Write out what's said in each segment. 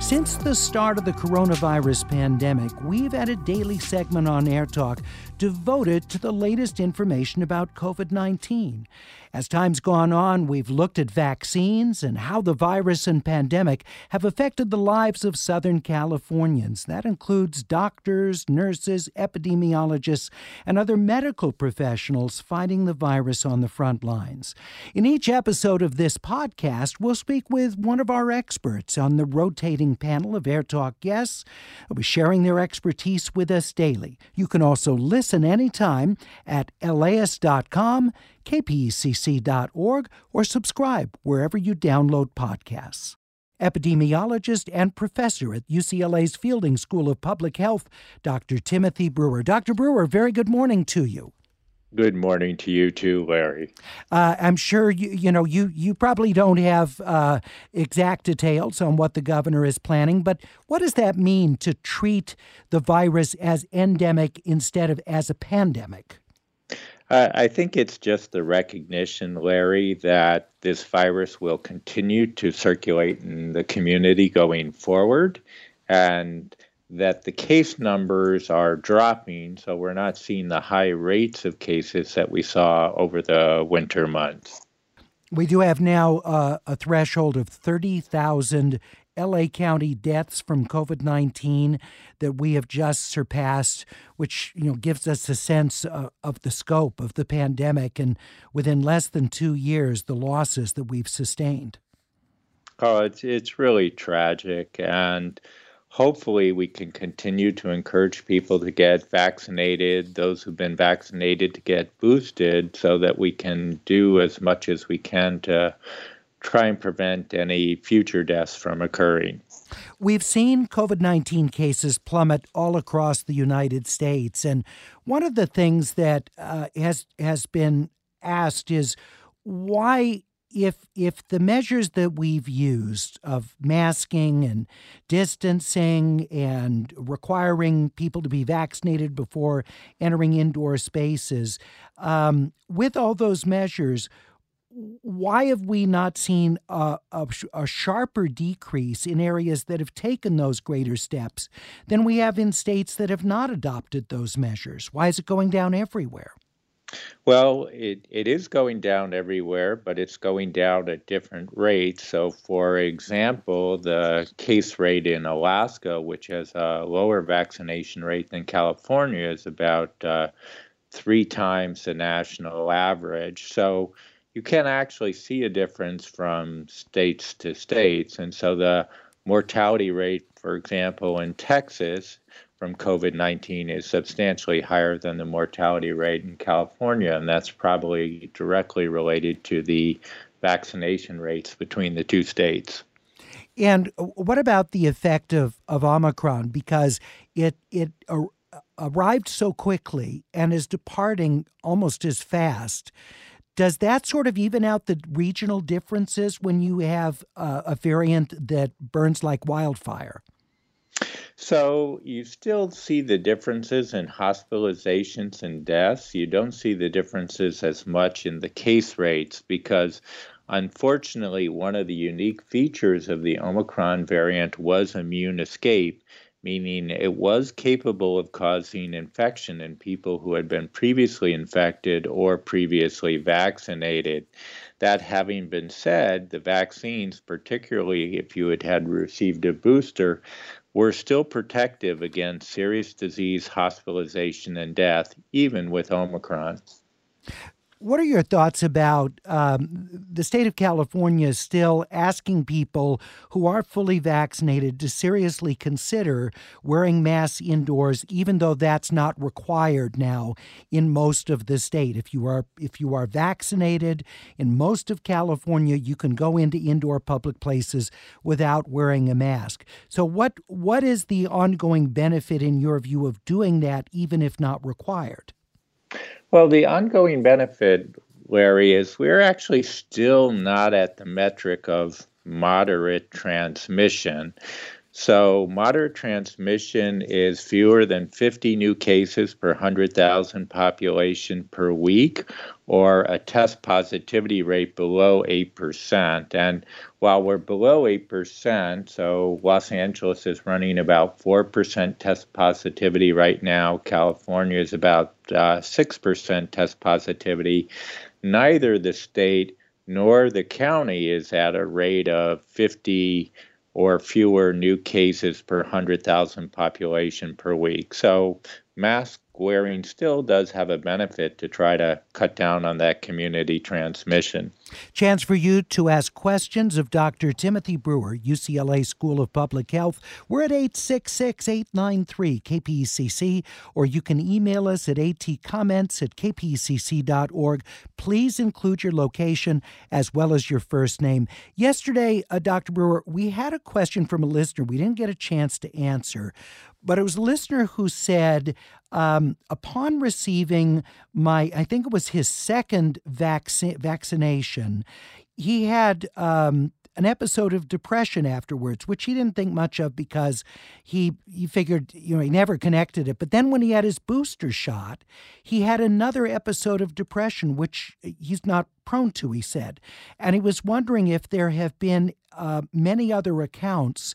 Since the start of the coronavirus pandemic, we've had a daily segment on Air Talk devoted to the latest information about COVID 19. As time's gone on, we've looked at vaccines and how the virus and pandemic have affected the lives of Southern Californians. That includes doctors, nurses, epidemiologists, and other medical professionals fighting the virus on the front lines. In each episode of this podcast, we'll speak with one of our experts on the rotating panel of Air Talk guests who be sharing their expertise with us daily. You can also listen anytime at laist.com kpcc.org, or subscribe wherever you download podcasts. Epidemiologist and professor at UCLA's Fielding School of Public Health, Dr. Timothy Brewer. Dr. Brewer, very good morning to you. Good morning to you too, Larry. Uh, I'm sure you you know you you probably don't have uh, exact details on what the governor is planning, but what does that mean to treat the virus as endemic instead of as a pandemic? I think it's just the recognition, Larry, that this virus will continue to circulate in the community going forward and that the case numbers are dropping, so we're not seeing the high rates of cases that we saw over the winter months. We do have now uh, a threshold of 30,000 LA County deaths from COVID 19 that we have just surpassed, which you know gives us a sense uh, of the scope of the pandemic and within less than two years, the losses that we've sustained. Oh, it's, it's really tragic. And hopefully, we can continue to encourage people to get vaccinated, those who've been vaccinated to get boosted, so that we can do as much as we can to try and prevent any future deaths from occurring. We've seen COVID 19 cases plummet all across the United States. And one of the things that uh, has, has been asked is why if if the measures that we've used of masking and distancing and requiring people to be vaccinated before entering indoor spaces, um, with all those measures, why have we not seen a, a, a, sharper decrease in areas that have taken those greater steps than we have in states that have not adopted those measures? Why is it going down everywhere? Well, it, it is going down everywhere, but it's going down at different rates. So, for example, the case rate in Alaska, which has a lower vaccination rate than California, is about uh, three times the national average. So, you can actually see a difference from states to states. And so the mortality rate, for example, in Texas from COVID 19 is substantially higher than the mortality rate in California. And that's probably directly related to the vaccination rates between the two states. And what about the effect of, of Omicron? Because it, it arrived so quickly and is departing almost as fast does that sort of even out the regional differences when you have uh, a variant that burns like wildfire? So you still see the differences in hospitalizations and deaths. You don't see the differences as much in the case rates because unfortunately one of the unique features of the Omicron variant was immune escape meaning it was capable of causing infection in people who had been previously infected or previously vaccinated. That having been said, the vaccines, particularly if you had had received a booster, were still protective against serious disease, hospitalization, and death, even with Omicron. What are your thoughts about um, the state of California still asking people who are fully vaccinated to seriously consider wearing masks indoors, even though that's not required now in most of the state? If you are if you are vaccinated in most of California, you can go into indoor public places without wearing a mask. So, what what is the ongoing benefit in your view of doing that, even if not required? Well, the ongoing benefit, Larry, is we're actually still not at the metric of moderate transmission. So, moderate transmission is fewer than 50 new cases per 100,000 population per week, or a test positivity rate below 8%. And while we're below 8%, so Los Angeles is running about 4% test positivity right now, California is about uh, 6% test positivity, neither the state nor the county is at a rate of 50 or fewer new cases per 100,000 population per week. So mask wearing still does have a benefit to try to cut down on that community transmission. Chance for you to ask questions of Dr. Timothy Brewer, UCLA School of Public Health. We're at 866 893 KPCC, or you can email us at atcomments at kpcc.org. Please include your location as well as your first name. Yesterday, uh, Dr. Brewer, we had a question from a listener we didn't get a chance to answer, but it was a listener who said, um, upon receiving my, I think it was his second vaccine vaccination, he had um, an episode of depression afterwards, which he didn't think much of because he he figured you know he never connected it. But then when he had his booster shot, he had another episode of depression, which he's not prone to. He said, and he was wondering if there have been uh, many other accounts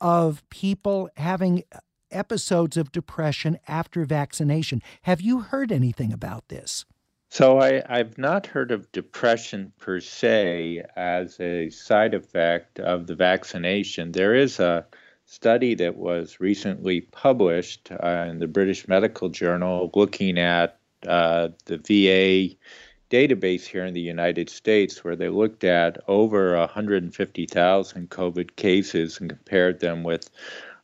of people having episodes of depression after vaccination. Have you heard anything about this? So I, have not heard of depression per se as a side effect of the vaccination. There is a study that was recently published uh, in the British Medical Journal looking at uh, the VA database here in the United States where they looked at over 150,000 COVID cases and compared them with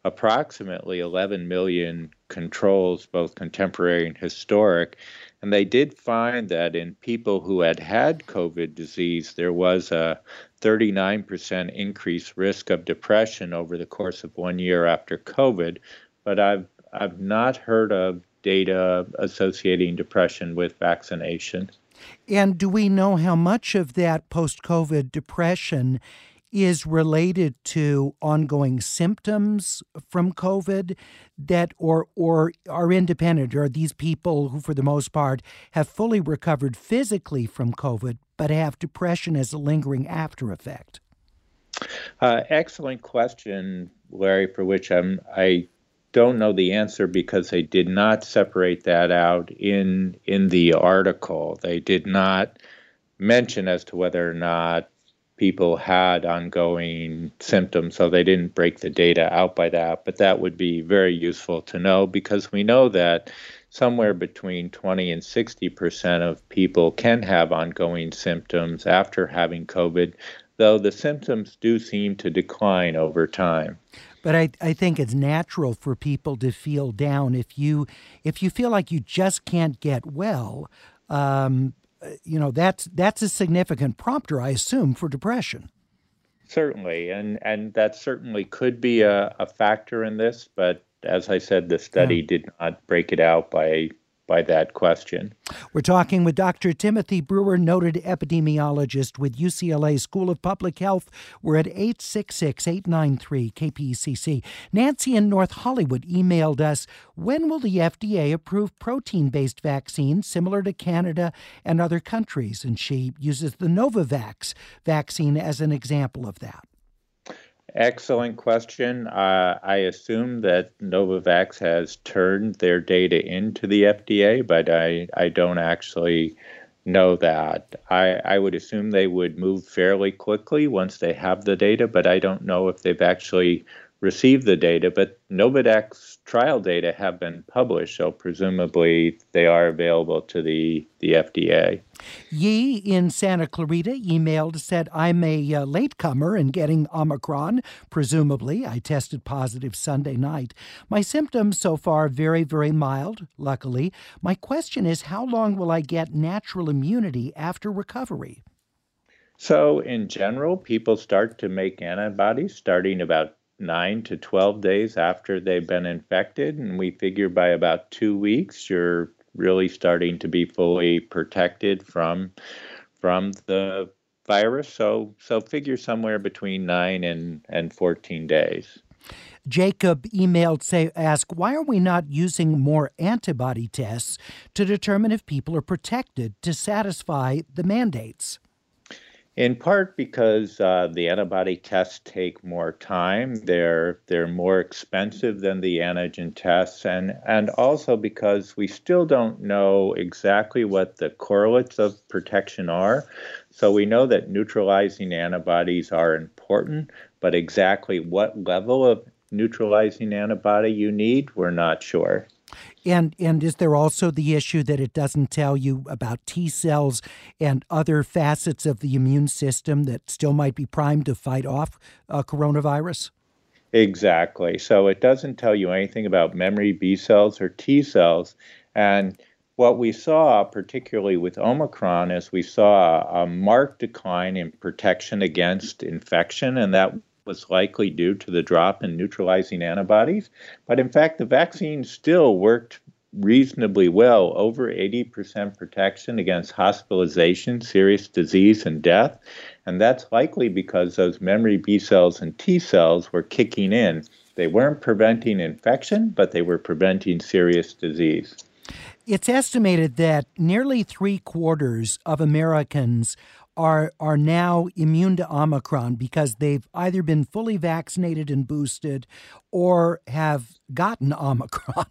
approximately 11 million controls, both contemporary and historic. And they did find that in people who had had COVID disease, there was a 39% increased risk of depression over the course of one year after COVID. But I've, I've not heard of data associating depression with vaccination. And do we know how much of that post COVID depression is related to ongoing symptoms from COVID that or or are independent or these people who for the most part have fully recovered physically from COVID but have depression as a lingering after effect? Uh, excellent question, Larry, for which I'm I don't know the answer because they did not separate that out in in the article. They did not mention as to whether or not people had ongoing symptoms, so they didn't break the data out by that. But that would be very useful to know because we know that somewhere between 20 and 60 percent of people can have ongoing symptoms after having COVID, though the symptoms do seem to decline over time. But I, I think it's natural for people to feel down if you if you feel like you just can't get well. Um, you know that's that's a significant prompter, I assume, for depression. Certainly, and and that certainly could be a, a factor in this. But as I said, the study yeah. did not break it out by by that question. We're talking with Dr. Timothy Brewer, noted epidemiologist with UCLA School of Public Health. We're at 866 893 KPCC. Nancy in North Hollywood emailed us When will the FDA approve protein based vaccines similar to Canada and other countries? And she uses the Novavax vaccine as an example of that. Excellent question. Uh, I assume that Novavax has turned their data into the FDA, but I, I don't actually know that. I, I would assume they would move fairly quickly once they have the data, but I don't know if they've actually received the data, but Novavax's trial data have been published, so presumably they are available to the, the FDA. Yi in Santa Clarita emailed, said, I'm a uh, latecomer in getting Omicron, presumably. I tested positive Sunday night. My symptoms so far very, very mild, luckily. My question is, how long will I get natural immunity after recovery? So, in general, people start to make antibodies starting about nine to 12 days after they've been infected. And we figure by about two weeks, you're really starting to be fully protected from, from the virus. So, so figure somewhere between nine and, and 14 days. Jacob emailed say ask why are we not using more antibody tests to determine if people are protected to satisfy the mandates? In part because uh, the antibody tests take more time. They're they're more expensive than the antigen tests, and and also because we still don't know exactly what the correlates of protection are. So we know that neutralizing antibodies are important, but exactly what level of neutralizing antibody you need, we're not sure. And and is there also the issue that it doesn't tell you about T cells and other facets of the immune system that still might be primed to fight off uh, coronavirus? Exactly. So it doesn't tell you anything about memory B cells or T cells. And what we saw, particularly with Omicron, is we saw a marked decline in protection against infection, and that was likely due to the drop in neutralizing antibodies. But in fact, the vaccine still worked reasonably well, over 80% protection against hospitalization, serious disease, and death. And that's likely because those memory B cells and T cells were kicking in. They weren't preventing infection, but they were preventing serious disease. It's estimated that nearly three quarters of Americans are are now immune to Omicron because they've either been fully vaccinated and boosted or have gotten Omicron,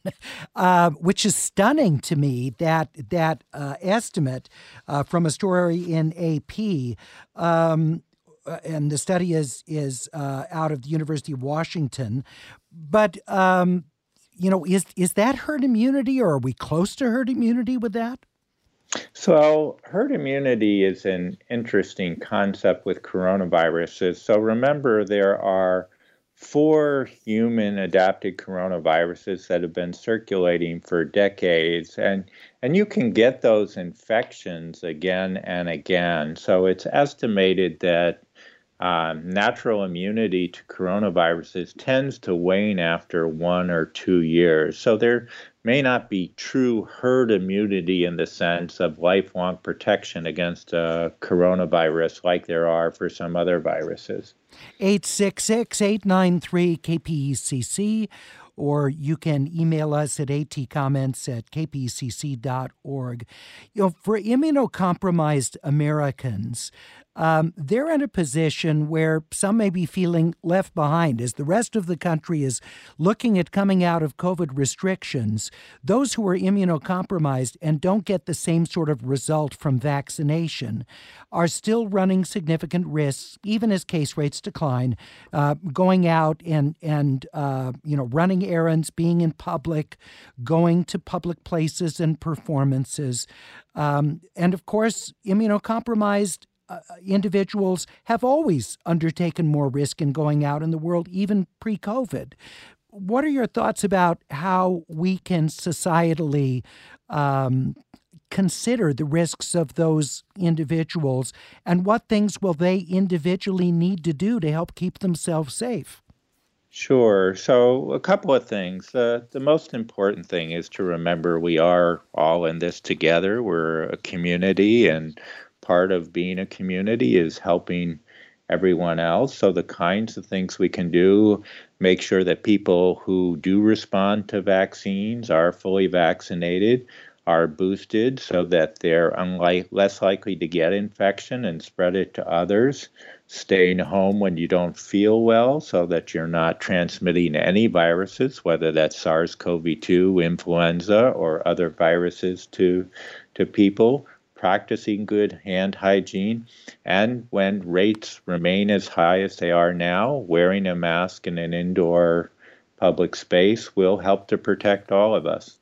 uh, which is stunning to me. That that uh, estimate uh, from a story in AP. Um, uh, and the study is is uh, out of the University of Washington, but um, you know, is is that herd immunity, or are we close to herd immunity with that? So, herd immunity is an interesting concept with coronaviruses. So, remember, there are four human adapted coronaviruses that have been circulating for decades, and, and you can get those infections again and again. So, it's estimated that um, natural immunity to coronaviruses tends to wane after one or two years. So there may not be true herd immunity in the sense of lifelong protection against a coronavirus like there are for some other viruses. 866 893 KPCC or you can email us at atcomments at kpcc.org. You know, for immunocompromised Americans, um, they're in a position where some may be feeling left behind as the rest of the country is looking at coming out of COVID restrictions. Those who are immunocompromised and don't get the same sort of result from vaccination are still running significant risks, even as case rates decline, uh, going out and and uh, you know running errands, being in public, going to public places and performances, um, and of course, immunocompromised uh, individuals have always undertaken more risk in going out in the world, even pre COVID. What are your thoughts about how we can societally um, consider the risks of those individuals and what things will they individually need to do to help keep themselves safe? Sure. So, a couple of things. Uh, the most important thing is to remember we are all in this together. We're a community, and part of being a community is helping everyone else. So, the kinds of things we can do make sure that people who do respond to vaccines are fully vaccinated, are boosted so that they're unlike, less likely to get infection and spread it to others. Staying home when you don't feel well so that you're not transmitting any viruses, whether that's SARS CoV 2, influenza, or other viruses to, to people practicing good hand hygiene. And when rates remain as high as they are now, wearing a mask in an indoor public space will help to protect all of us.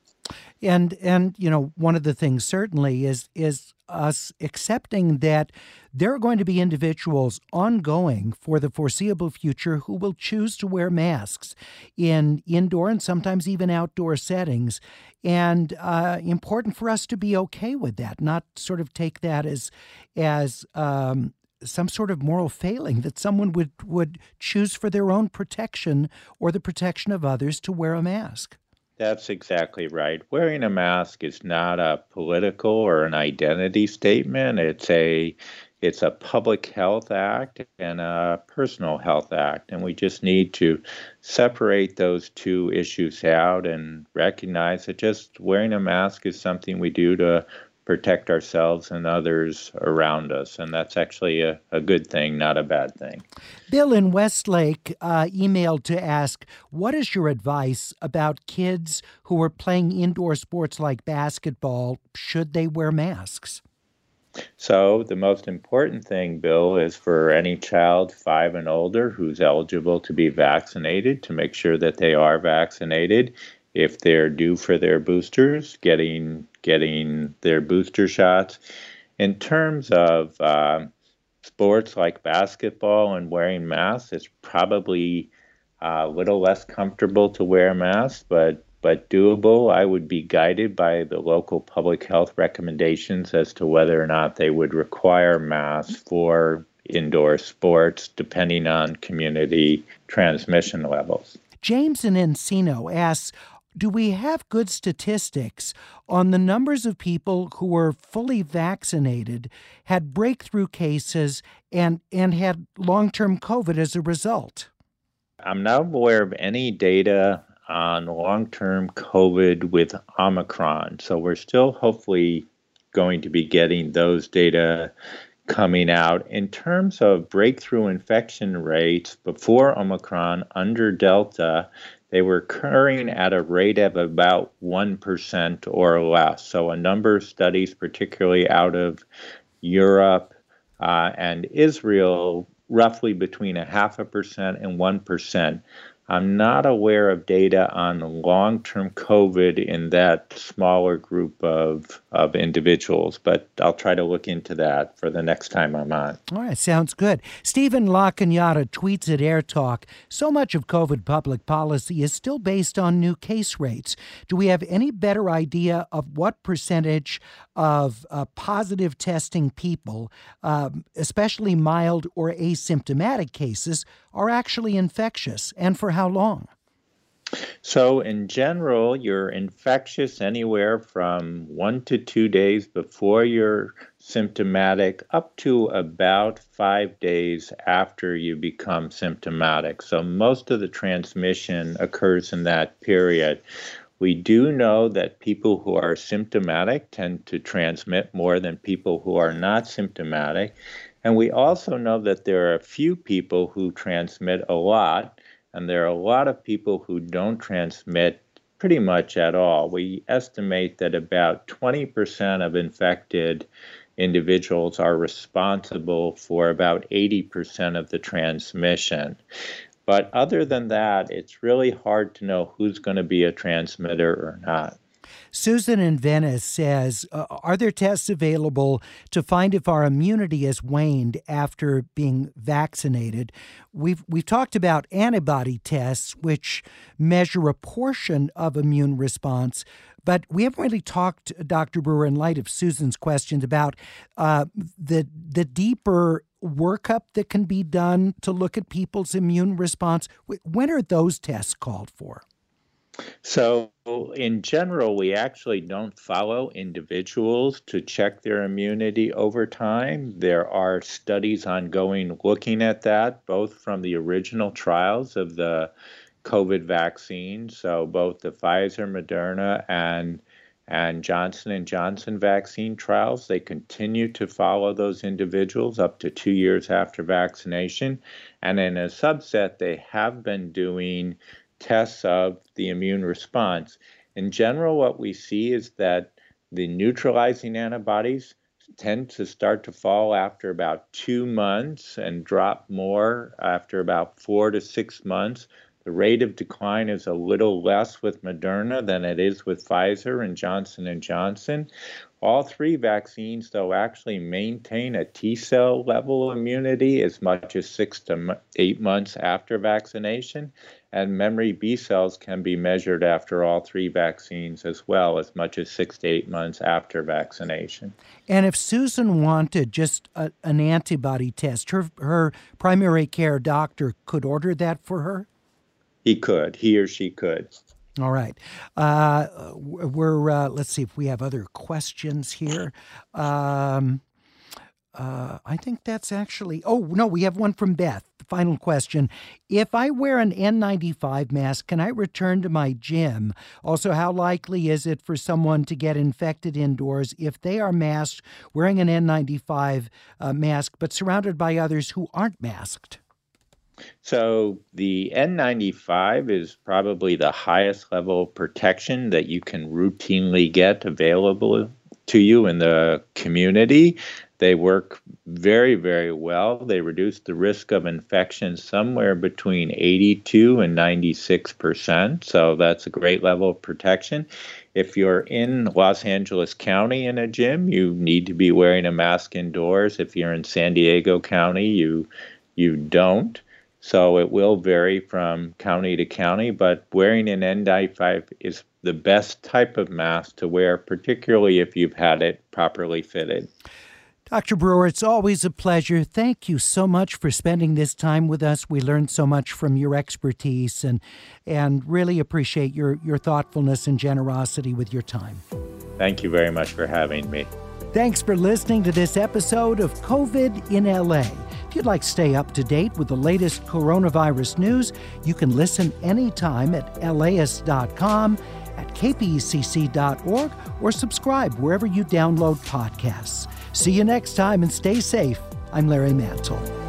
And and you know one of the things certainly is is us accepting that there are going to be individuals ongoing for the foreseeable future who will choose to wear masks in indoor and sometimes even outdoor settings. And uh, important for us to be okay with that, not sort of take that as as um, some sort of moral failing that someone would would choose for their own protection or the protection of others to wear a mask. That's exactly right. Wearing a mask is not a political or an identity statement. It's a it's a public health act and a personal health act and we just need to separate those two issues out and recognize that just wearing a mask is something we do to protect ourselves and others around us. And that's actually a, a good thing, not a bad thing. Bill in Westlake uh, emailed to ask What is your advice about kids who are playing indoor sports like basketball? Should they wear masks? So, the most important thing, Bill, is for any child five and older who's eligible to be vaccinated to make sure that they are vaccinated if they're due for their boosters, getting getting their booster shots. In terms of uh, sports like basketball and wearing masks, it's probably uh, a little less comfortable to wear a mask, but but doable. I would be guided by the local public health recommendations as to whether or not they would require masks for indoor sports, depending on community transmission levels. James in Encino asks do we have good statistics on the numbers of people who were fully vaccinated, had breakthrough cases, and, and had long term COVID as a result? I'm not aware of any data on long term COVID with Omicron. So we're still hopefully going to be getting those data coming out. In terms of breakthrough infection rates before Omicron under Delta, they were occurring at a rate of about 1% or less. So, a number of studies, particularly out of Europe uh, and Israel, roughly between a half a percent and 1%. I'm not aware of data on long term COVID in that smaller group of, of individuals, but I'll try to look into that for the next time I'm on. All right, sounds good. Stephen La tweets at Air Talk So much of COVID public policy is still based on new case rates. Do we have any better idea of what percentage of uh, positive testing people, um, especially mild or asymptomatic cases, are actually infectious and for how long? So, in general, you're infectious anywhere from one to two days before you're symptomatic up to about five days after you become symptomatic. So, most of the transmission occurs in that period. We do know that people who are symptomatic tend to transmit more than people who are not symptomatic. And we also know that there are a few people who transmit a lot, and there are a lot of people who don't transmit pretty much at all. We estimate that about 20% of infected individuals are responsible for about 80% of the transmission. But other than that, it's really hard to know who's going to be a transmitter or not. Susan in Venice says uh, Are there tests available to find if our immunity has waned after being vaccinated? We've, we've talked about antibody tests, which measure a portion of immune response. But we haven't really talked, Dr. Brewer, in light of Susan's questions about uh, the the deeper workup that can be done to look at people's immune response. When are those tests called for? So, in general, we actually don't follow individuals to check their immunity over time. There are studies ongoing looking at that, both from the original trials of the COVID vaccine, so both the Pfizer, Moderna, and and Johnson and Johnson vaccine trials. They continue to follow those individuals up to two years after vaccination, and in a subset, they have been doing tests of the immune response. In general, what we see is that the neutralizing antibodies tend to start to fall after about two months and drop more after about four to six months. The rate of decline is a little less with Moderna than it is with Pfizer and Johnson and Johnson. All three vaccines, though, actually maintain a T cell level immunity as much as six to eight months after vaccination. And memory B cells can be measured after all three vaccines as well, as much as six to eight months after vaccination. And if Susan wanted just a, an antibody test, her, her primary care doctor could order that for her? He could, he or she could. All right. Uh, we're, uh, let's see if we have other questions here. Um, uh, I think that's actually, oh, no, we have one from Beth. The final question. If I wear an N95 mask, can I return to my gym? Also, how likely is it for someone to get infected indoors if they are masked, wearing an N95 uh, mask, but surrounded by others who aren't masked? So the N95 is probably the highest level of protection that you can routinely get available to you in the community. They work very, very well. They reduce the risk of infection somewhere between 82 and 96 percent. So that's a great level of protection. If you're in Los Angeles County in a gym, you need to be wearing a mask indoors. If you're in San Diego County, you you don't. So it will vary from county to county, but wearing an N95 is the best type of mask to wear, particularly if you've had it properly fitted. Dr. Brewer, it's always a pleasure. Thank you so much for spending this time with us. We learned so much from your expertise and and really appreciate your, your thoughtfulness and generosity with your time. Thank you very much for having me. Thanks for listening to this episode of COVID in LA. If you'd like to stay up to date with the latest coronavirus news, you can listen anytime at laist.com, at kpcc.org, or subscribe wherever you download podcasts. See you next time and stay safe. I'm Larry Mantle.